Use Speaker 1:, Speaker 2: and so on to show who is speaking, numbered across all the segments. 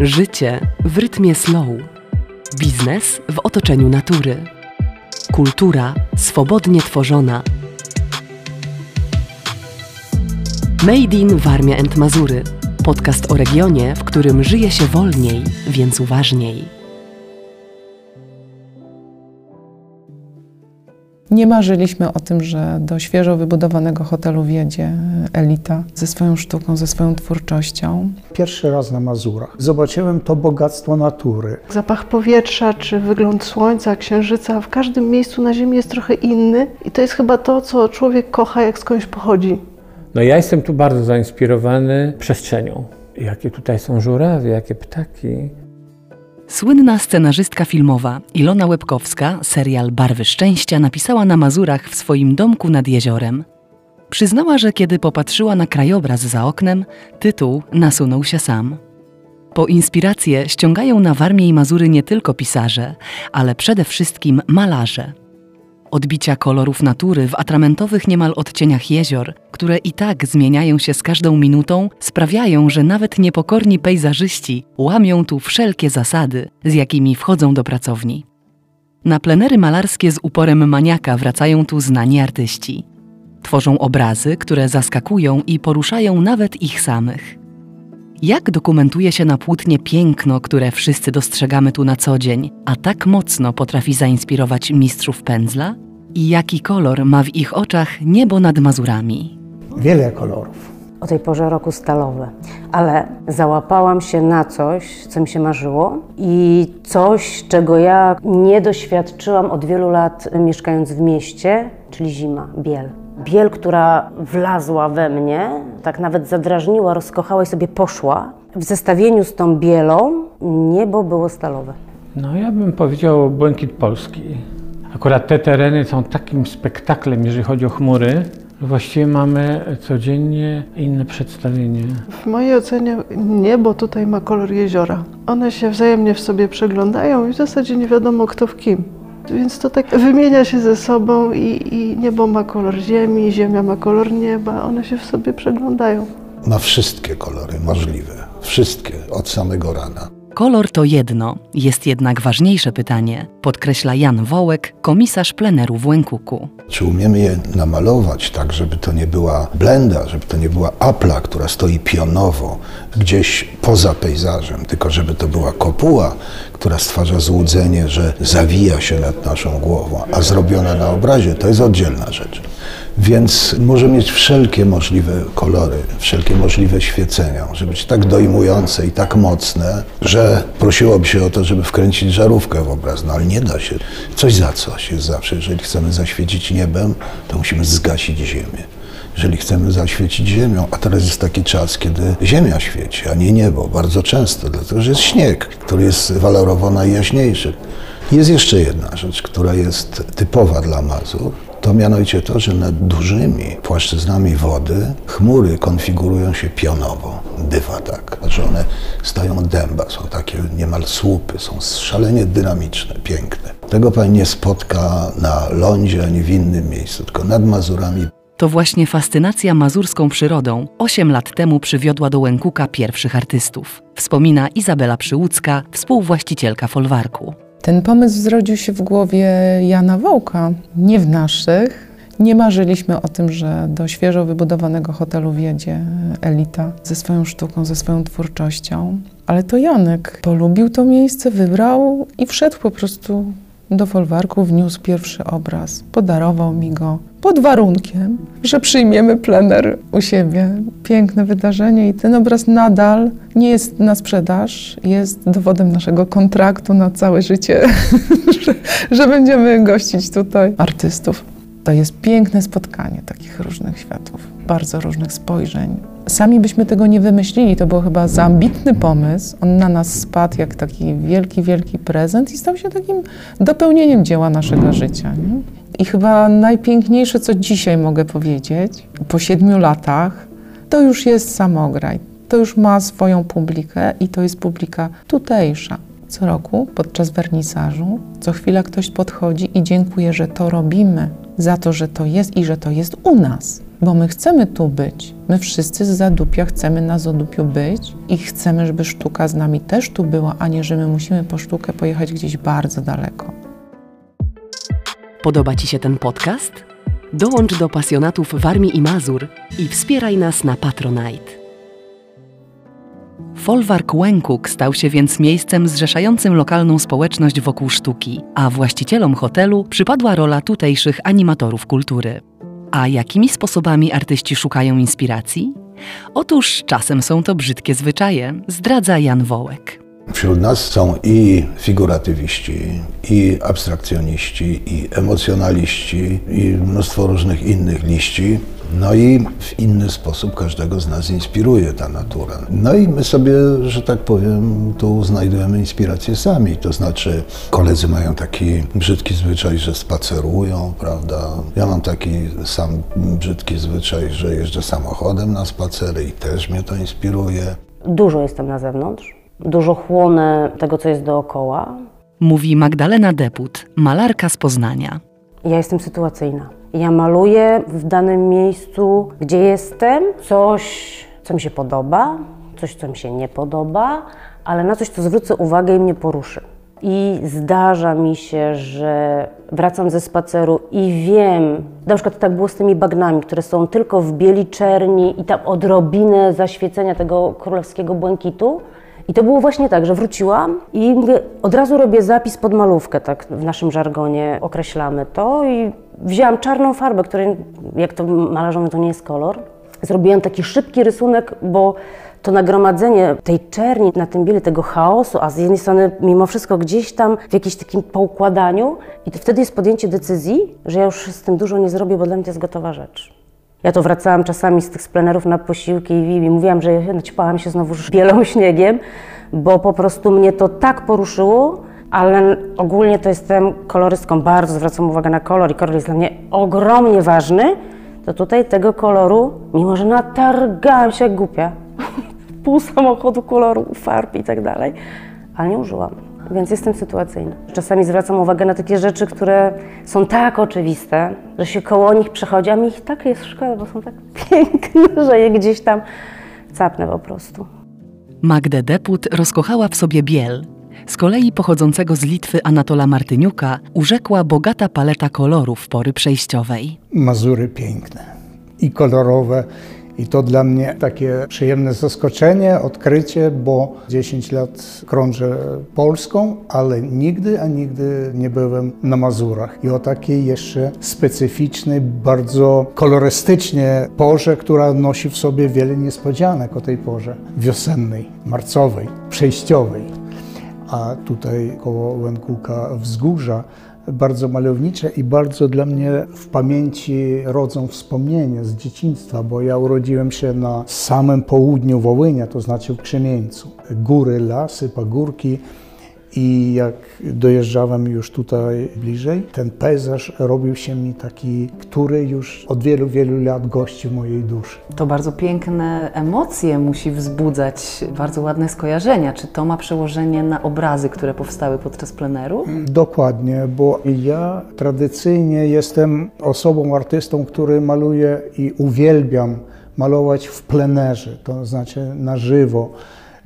Speaker 1: Życie w rytmie slow. Biznes w otoczeniu natury. Kultura swobodnie tworzona. Made in Warmia and Mazury. Podcast o regionie, w którym żyje się wolniej, więc uważniej.
Speaker 2: Nie marzyliśmy o tym, że do świeżo wybudowanego hotelu wjedzie elita ze swoją sztuką, ze swoją twórczością.
Speaker 3: Pierwszy raz na Mazurach zobaczyłem to bogactwo natury.
Speaker 4: Zapach powietrza czy wygląd słońca, księżyca w każdym miejscu na Ziemi jest trochę inny i to jest chyba to, co człowiek kocha, jak skądś pochodzi.
Speaker 5: No ja jestem tu bardzo zainspirowany przestrzenią. Jakie tutaj są żurawie, jakie ptaki.
Speaker 1: Słynna scenarzystka filmowa Ilona Łebkowska serial Barwy Szczęścia napisała na Mazurach w swoim domku nad jeziorem. Przyznała, że kiedy popatrzyła na krajobraz za oknem, tytuł nasunął się sam. Po inspirację ściągają na Warmię i Mazury nie tylko pisarze, ale przede wszystkim malarze – odbicia kolorów natury w atramentowych niemal odcieniach jezior, które i tak zmieniają się z każdą minutą, sprawiają, że nawet niepokorni pejzażyści łamią tu wszelkie zasady, z jakimi wchodzą do pracowni. Na plenery malarskie z uporem maniaka wracają tu znani artyści. Tworzą obrazy, które zaskakują i poruszają nawet ich samych. Jak dokumentuje się na płótnie piękno, które wszyscy dostrzegamy tu na co dzień, a tak mocno potrafi zainspirować mistrzów pędzla? I jaki kolor ma w ich oczach niebo nad Mazurami?
Speaker 3: Wiele kolorów.
Speaker 6: O tej porze roku stalowe, ale załapałam się na coś, co mi się marzyło i coś, czego ja nie doświadczyłam od wielu lat mieszkając w mieście, czyli zima, biel. Biel, która wlazła we mnie, tak nawet zadrażniła, rozkochała i sobie poszła. W zestawieniu z tą bielą niebo było stalowe.
Speaker 5: No ja bym powiedział błękit polski. Akurat te tereny są takim spektaklem, jeżeli chodzi o chmury, Właściwie mamy codziennie inne przedstawienie.
Speaker 4: W mojej ocenie niebo tutaj ma kolor jeziora. One się wzajemnie w sobie przeglądają i w zasadzie nie wiadomo kto w kim. Więc to tak wymienia się ze sobą i, i niebo ma kolor ziemi, ziemia ma kolor nieba, one się w sobie przeglądają.
Speaker 7: Ma wszystkie kolory możliwe, wszystkie od samego rana.
Speaker 1: Kolor to jedno, jest jednak ważniejsze pytanie, podkreśla Jan Wołek, komisarz pleneru w Łękuku.
Speaker 7: Czy umiemy je namalować tak, żeby to nie była blenda, żeby to nie była apla, która stoi pionowo gdzieś poza pejzażem, tylko żeby to była kopuła, która stwarza złudzenie, że zawija się nad naszą głową, a zrobiona na obrazie to jest oddzielna rzecz. Więc może mieć wszelkie możliwe kolory, wszelkie możliwe świecenia, może być tak dojmujące i tak mocne, że prosiłoby się o to, żeby wkręcić żarówkę w obraz, no ale nie da się. Coś za coś jest zawsze. Jeżeli chcemy zaświecić niebem, to musimy zgasić ziemię. Jeżeli chcemy zaświecić ziemią, a teraz jest taki czas, kiedy ziemia świeci, a nie niebo, bardzo często, dlatego że jest śnieg, który jest walorowo najjaśniejszy. Jest jeszcze jedna rzecz, która jest typowa dla Mazur, to mianowicie to, że nad dużymi płaszczyznami wody chmury konfigurują się pionowo, dywa tak, że one stają dęba, są takie niemal słupy, są szalenie dynamiczne, piękne. Tego pani nie spotka na lądzie ani w innym miejscu, tylko nad Mazurami.
Speaker 1: To właśnie fascynacja mazurską przyrodą osiem lat temu przywiodła do Łękuka pierwszych artystów. Wspomina Izabela Przyłódzka, współwłaścicielka folwarku.
Speaker 2: Ten pomysł zrodził się w głowie Jana Wołka, nie w naszych. Nie marzyliśmy o tym, że do świeżo wybudowanego hotelu wjedzie elita ze swoją sztuką, ze swoją twórczością. Ale to Janek polubił to miejsce, wybrał i wszedł po prostu do folwarku, wniósł pierwszy obraz, podarował mi go pod warunkiem, że przyjmiemy plener u siebie. Piękne wydarzenie i ten obraz nadal nie jest na sprzedaż, jest dowodem naszego kontraktu na całe życie, że, że będziemy gościć tutaj artystów. To jest piękne spotkanie takich różnych światów, bardzo różnych spojrzeń. Sami byśmy tego nie wymyślili, to był chyba za ambitny pomysł. On na nas spadł jak taki wielki, wielki prezent i stał się takim dopełnieniem dzieła naszego życia. Nie? I chyba najpiękniejsze, co dzisiaj mogę powiedzieć, po siedmiu latach, to już jest samograj. To już ma swoją publikę i to jest publika tutejsza. Co roku podczas wernisażu co chwila ktoś podchodzi i dziękuję, że to robimy, za to, że to jest i że to jest u nas. bo my chcemy tu być. My wszyscy z Zadupia chcemy na Zadupiu być i chcemy, żeby sztuka z nami też tu była, a nie, że my musimy po sztukę pojechać gdzieś bardzo daleko.
Speaker 1: Podoba Ci się ten podcast? Dołącz do pasjonatów Warmii i Mazur i wspieraj nas na Patronite. Folwark Łękuk stał się więc miejscem zrzeszającym lokalną społeczność wokół sztuki, a właścicielom hotelu przypadła rola tutejszych animatorów kultury. A jakimi sposobami artyści szukają inspiracji? Otóż czasem są to brzydkie zwyczaje, zdradza Jan Wołek.
Speaker 7: Wśród nas są i figuratywiści, i abstrakcjoniści, i emocjonaliści, i mnóstwo różnych innych liści. No i w inny sposób każdego z nas inspiruje ta natura. No i my sobie, że tak powiem, tu znajdujemy inspirację sami. To znaczy, koledzy mają taki brzydki zwyczaj, że spacerują, prawda? Ja mam taki sam brzydki zwyczaj, że jeżdżę samochodem na spacery i też mnie to inspiruje.
Speaker 6: Dużo jestem na zewnątrz, dużo chłonę tego, co jest dookoła.
Speaker 1: Mówi Magdalena Deput, malarka z Poznania.
Speaker 6: Ja jestem sytuacyjna. Ja maluję w danym miejscu, gdzie jestem, coś, co mi się podoba, coś, co mi się nie podoba, ale na coś, co zwrócę uwagę i mnie poruszy. I zdarza mi się, że wracam ze spaceru i wiem, na przykład tak było z tymi bagnami, które są tylko w bieli czerni i tam odrobinę zaświecenia tego królewskiego błękitu. I to było właśnie tak, że wróciłam i od razu robię zapis pod malówkę, tak w naszym żargonie określamy to i wzięłam czarną farbę, której, jak to malarzą, to nie jest kolor. Zrobiłam taki szybki rysunek, bo to nagromadzenie tej czerni na tym bieli, tego chaosu, a z jednej strony mimo wszystko gdzieś tam w jakimś takim poukładaniu i to wtedy jest podjęcie decyzji, że ja już z tym dużo nie zrobię, bo dla mnie to jest gotowa rzecz. Ja to wracałam czasami z tych splenerów na posiłki i mówiłam, że naćpałam się znowu bielą śniegiem, bo po prostu mnie to tak poruszyło, ale ogólnie to jestem kolorystką, bardzo zwracam uwagę na kolor i kolor jest dla mnie ogromnie ważny, to tutaj tego koloru, mimo że natargałam się jak głupia, pół samochodu koloru, farb i tak dalej, ale nie użyłam. Więc jestem sytuacyjna. Czasami zwracam uwagę na takie rzeczy, które są tak oczywiste, że się koło nich przechodzi, a mi ich tak jest szkoda, bo są tak piękne, że je gdzieś tam capnę po prostu.
Speaker 1: Magdę Deput rozkochała w sobie biel. Z kolei pochodzącego z Litwy Anatola Martyniuka urzekła bogata paleta kolorów pory przejściowej.
Speaker 3: Mazury piękne i kolorowe. I to dla mnie takie przyjemne zaskoczenie, odkrycie, bo 10 lat krążę Polską, ale nigdy, a nigdy nie byłem na Mazurach. I o takiej jeszcze specyficznej, bardzo kolorystycznie porze, która nosi w sobie wiele niespodzianek o tej porze wiosennej, marcowej, przejściowej. A tutaj koło Łękuka wzgórza bardzo malownicze i bardzo dla mnie w pamięci rodzą wspomnienia z dzieciństwa, bo ja urodziłem się na samym południu Wołynia, to znaczy w Krzemieńcu. Góry, lasy, pagórki i jak dojeżdżałem już tutaj bliżej, ten pejzaż robił się mi taki, który już od wielu, wielu lat gości w mojej duszy.
Speaker 8: To bardzo piękne emocje musi wzbudzać, bardzo ładne skojarzenia. Czy to ma przełożenie na obrazy, które powstały podczas pleneru?
Speaker 3: Dokładnie, bo ja tradycyjnie jestem osobą, artystą, który maluje i uwielbiam malować w plenerze, to znaczy na żywo.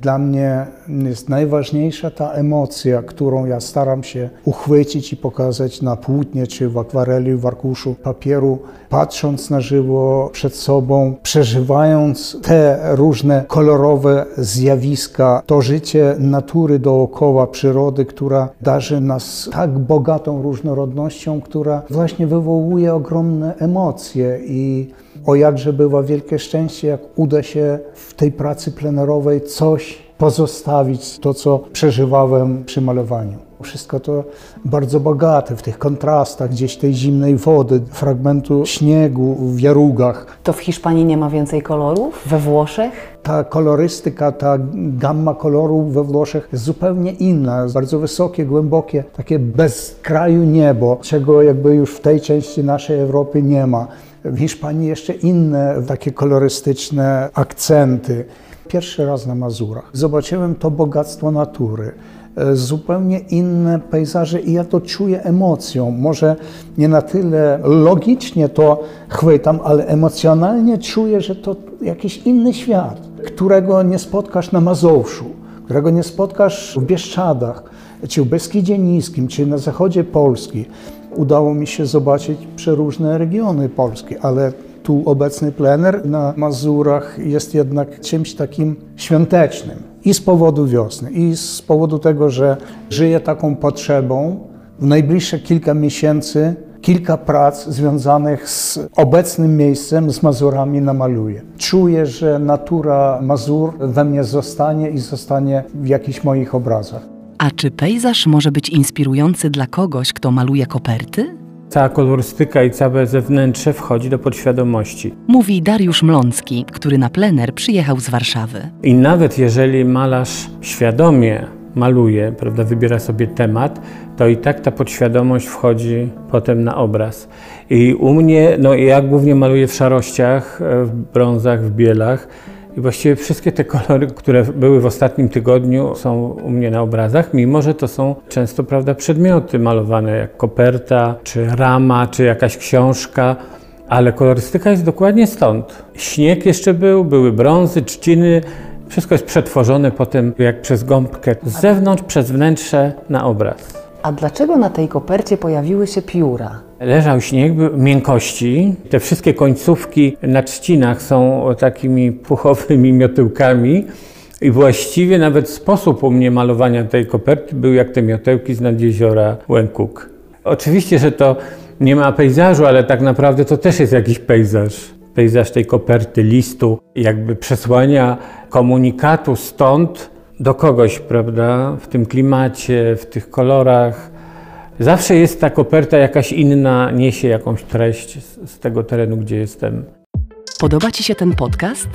Speaker 3: Dla mnie jest najważniejsza ta emocja, którą ja staram się uchwycić i pokazać na płótnie, czy w akwareli, w arkuszu papieru, patrząc na żywo przed sobą, przeżywając te różne kolorowe zjawiska, to życie natury dookoła, przyrody, która darzy nas tak bogatą różnorodnością, która właśnie wywołuje ogromne emocje i o jakże bywa wielkie szczęście, jak uda się w tej pracy plenerowej coś pozostawić, to co przeżywałem przy malowaniu. Wszystko to bardzo bogate w tych kontrastach, gdzieś tej zimnej wody, fragmentu śniegu w jarugach.
Speaker 8: To w Hiszpanii nie ma więcej kolorów? We Włoszech?
Speaker 3: Ta kolorystyka, ta gamma kolorów we Włoszech jest zupełnie inna, bardzo wysokie, głębokie, takie bez kraju niebo, czego jakby już w tej części naszej Europy nie ma. W Hiszpanii jeszcze inne takie kolorystyczne akcenty. Pierwszy raz na Mazurach zobaczyłem to bogactwo natury. e, zupełnie inne pejzaże i ja to czuję emocją. Może nie na tyle logicznie to chwytam, ale emocjonalnie czuję, że to jakiś inny świat, którego nie spotkasz na Mazowszu, którego nie spotkasz w Bieszczadach, czy w Beskidzie Niskim, czy na zachodzie Polski. Udało mi się zobaczyć przeróżne regiony Polski, ale tu obecny plener na Mazurach jest jednak czymś takim świątecznym. I z powodu wiosny, i z powodu tego, że żyję taką potrzebą. W najbliższe kilka miesięcy kilka prac związanych z obecnym miejscem, z Mazurami namaluję. Czuję, że natura Mazur we mnie zostanie i zostanie w jakichś moich obrazach.
Speaker 1: A czy pejzaż może być inspirujący dla kogoś, kto maluje koperty?
Speaker 5: Cała kolorystyka i całe zewnętrze wchodzi do podświadomości.
Speaker 1: Mówi Dariusz Mlącki, który na plener przyjechał z Warszawy.
Speaker 5: I nawet jeżeli malarz świadomie maluje, prawda, wybiera sobie temat, to i tak ta podświadomość wchodzi potem na obraz. I u mnie, no ja głównie maluję w szarościach, w brązach, w bielach. I właściwie wszystkie te kolory, które były w ostatnim tygodniu, są u mnie na obrazach, mimo że to są często prawda, przedmioty malowane, jak koperta, czy rama, czy jakaś książka. Ale kolorystyka jest dokładnie stąd. Śnieg jeszcze był, były brązy, trzciny. Wszystko jest przetworzone potem jak przez gąbkę z zewnątrz, przez wnętrze na obraz.
Speaker 8: A dlaczego na tej kopercie pojawiły się pióra?
Speaker 5: Leżał śnieg miękkości. Te wszystkie końcówki na trzcinach są takimi puchowymi miotyłkami. I właściwie nawet sposób u mnie malowania tej koperty był jak te miotełki z nad jeziora Łękuk. Oczywiście, że to nie ma pejzażu, ale tak naprawdę to też jest jakiś pejzaż. Pejzaż tej koperty, listu, jakby przesłania komunikatu stąd do kogoś, prawda, w tym klimacie, w tych kolorach. Zawsze jest ta koperta jakaś inna, niesie jakąś treść z, z tego terenu, gdzie jestem.
Speaker 1: Podoba Ci się ten podcast?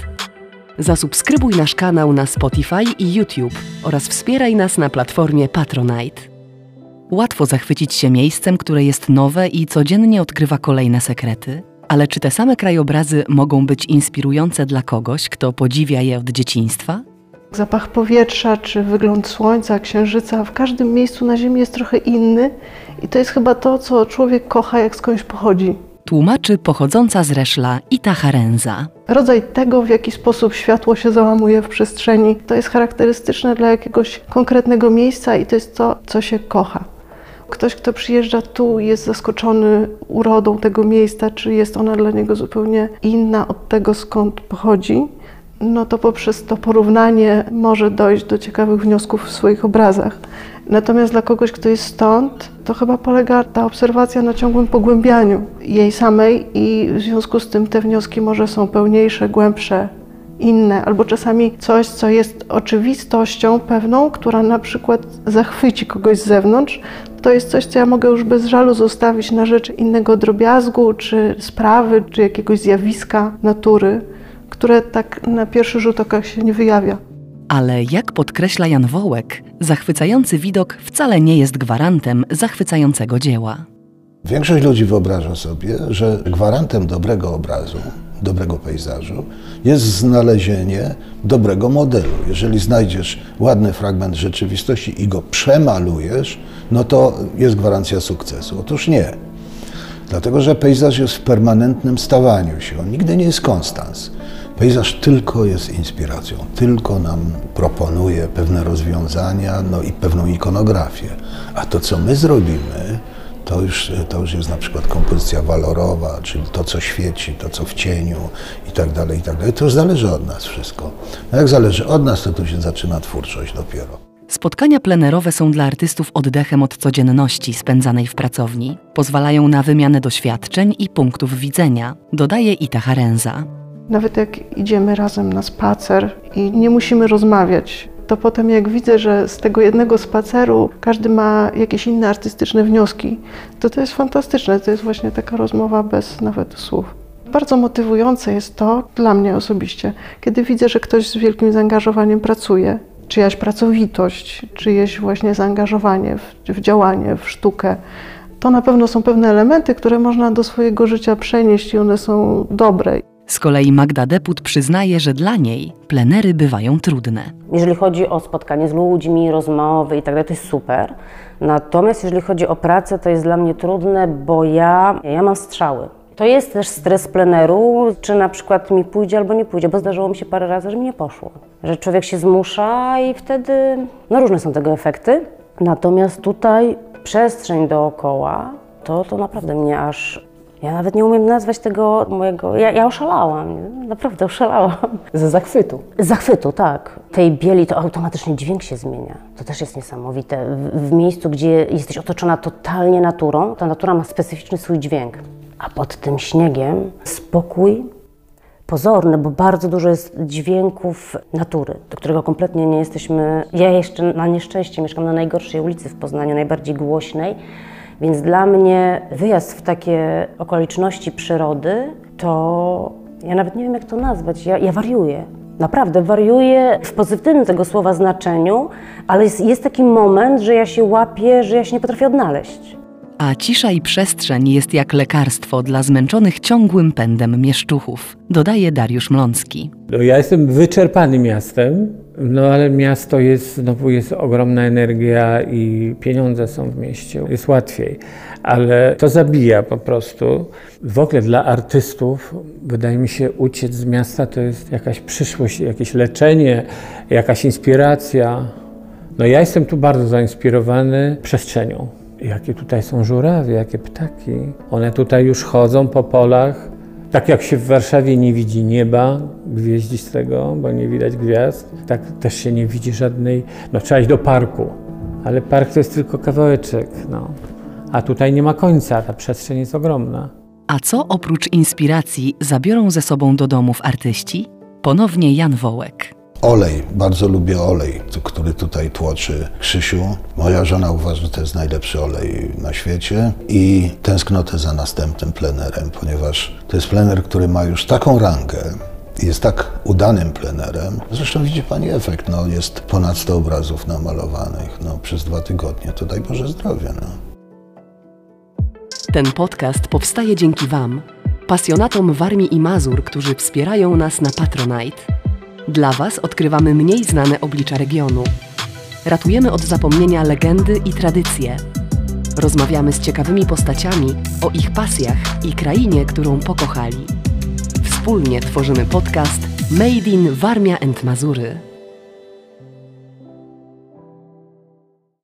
Speaker 1: Zasubskrybuj nasz kanał na Spotify i YouTube oraz wspieraj nas na platformie Patronite. Łatwo zachwycić się miejscem, które jest nowe i codziennie odkrywa kolejne sekrety, ale czy te same krajobrazy mogą być inspirujące dla kogoś, kto podziwia je od dzieciństwa?
Speaker 4: Zapach powietrza czy wygląd słońca, księżyca w każdym miejscu na Ziemi jest trochę inny i to jest chyba to, co człowiek kocha, jak skądś pochodzi.
Speaker 1: Tłumaczy pochodząca z Reszla Ita Harenza.
Speaker 4: Rodzaj tego, w jaki sposób światło się załamuje w przestrzeni, to jest charakterystyczne dla jakiegoś konkretnego miejsca i to jest to, co się kocha. Ktoś, kto przyjeżdża tu, jest zaskoczony urodą tego miejsca, czy jest ona dla niego zupełnie inna od tego, skąd pochodzi no to poprzez to porównanie może dojść do ciekawych wniosków w swoich obrazach. Natomiast dla kogoś, kto jest stąd, to chyba polega ta obserwacja na ciągłym pogłębianiu jej samej i w związku z tym te wnioski może są pełniejsze, głębsze, inne, albo czasami coś, co jest oczywistością pewną, która na przykład zachwyci kogoś z zewnątrz, to jest coś, co ja mogę już bez żalu zostawić na rzecz innego drobiazgu, czy sprawy, czy jakiegoś zjawiska natury które tak na pierwszy rzut oka się nie wyjawia.
Speaker 1: Ale jak podkreśla Jan Wołek, zachwycający widok wcale nie jest gwarantem zachwycającego dzieła.
Speaker 7: Większość ludzi wyobraża sobie, że gwarantem dobrego obrazu, dobrego pejzażu jest znalezienie dobrego modelu. Jeżeli znajdziesz ładny fragment rzeczywistości i go przemalujesz, no to jest gwarancja sukcesu. Otóż nie. Dlatego, że pejzaż jest w permanentnym stawaniu się. On nigdy nie jest konstans. Pejzaż tylko jest inspiracją, tylko nam proponuje pewne rozwiązania no i pewną ikonografię. A to, co my zrobimy, to już, to już jest na przykład kompozycja walorowa, czyli to, co świeci, to, co w cieniu i tak dalej, i tak dalej. To już zależy od nas wszystko. No jak zależy od nas, to tu się zaczyna twórczość dopiero.
Speaker 1: Spotkania plenerowe są dla artystów oddechem od codzienności spędzanej w pracowni. Pozwalają na wymianę doświadczeń i punktów widzenia, dodaje Ita Harenza.
Speaker 4: Nawet jak idziemy razem na spacer i nie musimy rozmawiać, to potem jak widzę, że z tego jednego spaceru każdy ma jakieś inne artystyczne wnioski, to to jest fantastyczne. To jest właśnie taka rozmowa bez nawet słów. Bardzo motywujące jest to dla mnie osobiście, kiedy widzę, że ktoś z wielkim zaangażowaniem pracuje, czyjaś pracowitość, czyjeś właśnie zaangażowanie w, w działanie, w sztukę. To na pewno są pewne elementy, które można do swojego życia przenieść i one są dobre.
Speaker 1: Z kolei Magda Deput przyznaje, że dla niej plenery bywają trudne.
Speaker 6: Jeżeli chodzi o spotkanie z ludźmi, rozmowy i tak dalej, to jest super. Natomiast jeżeli chodzi o pracę, to jest dla mnie trudne, bo ja, ja mam strzały. To jest też stres pleneru, czy na przykład mi pójdzie albo nie pójdzie, bo zdarzyło mi się parę razy, że mi nie poszło. Że człowiek się zmusza i wtedy, no różne są tego efekty. Natomiast tutaj przestrzeń dookoła, to, to naprawdę mnie aż ja nawet nie umiem nazwać tego mojego. Ja, ja oszalałam, nie? naprawdę oszalałam.
Speaker 8: Ze zachwytu.
Speaker 6: Z zachwytu, tak. Tej bieli to automatycznie dźwięk się zmienia. To też jest niesamowite. W, w miejscu, gdzie jesteś otoczona totalnie naturą, ta natura ma specyficzny swój dźwięk. A pod tym śniegiem spokój pozorny, bo bardzo dużo jest dźwięków natury, do którego kompletnie nie jesteśmy. Ja jeszcze na nieszczęście mieszkam na najgorszej ulicy w Poznaniu, najbardziej głośnej. Więc dla mnie wyjazd w takie okoliczności przyrody, to ja nawet nie wiem, jak to nazwać. Ja, ja wariuję. Naprawdę wariuję w pozytywnym tego słowa znaczeniu, ale jest, jest taki moment, że ja się łapię, że ja się nie potrafię odnaleźć.
Speaker 1: A cisza i przestrzeń jest jak lekarstwo dla zmęczonych ciągłym pędem mieszczuchów, dodaje Dariusz Mlącki.
Speaker 5: No, ja jestem wyczerpany miastem, no ale miasto jest, znowu jest ogromna energia i pieniądze są w mieście, jest łatwiej, ale to zabija po prostu. W ogóle dla artystów wydaje mi się uciec z miasta to jest jakaś przyszłość, jakieś leczenie, jakaś inspiracja. No ja jestem tu bardzo zainspirowany przestrzenią. Jakie tutaj są żurawie, jakie ptaki. One tutaj już chodzą po polach. Tak jak się w Warszawie nie widzi nieba gwieździstego, bo nie widać gwiazd, tak też się nie widzi żadnej. No trzeba iść do parku, ale park to jest tylko kawałeczek. No. A tutaj nie ma końca, ta przestrzeń jest ogromna.
Speaker 1: A co oprócz inspiracji zabiorą ze sobą do domów artyści? Ponownie Jan Wołek.
Speaker 7: Olej, bardzo lubię olej, który tutaj tłoczy Krzysiu. Moja żona uważa, że to jest najlepszy olej na świecie i tęsknotę za następnym plenerem, ponieważ to jest plener, który ma już taką rangę, jest tak udanym plenerem. Zresztą widzi Pani efekt, no, jest ponad 100 obrazów namalowanych no, przez dwa tygodnie, to daj Boże zdrowia. No.
Speaker 1: Ten podcast powstaje dzięki Wam, pasjonatom Warmii i Mazur, którzy wspierają nas na Patronite. Dla Was odkrywamy mniej znane oblicza regionu. Ratujemy od zapomnienia legendy i tradycje. Rozmawiamy z ciekawymi postaciami o ich pasjach i krainie, którą pokochali. Wspólnie tworzymy podcast Made in Warmia and Mazury.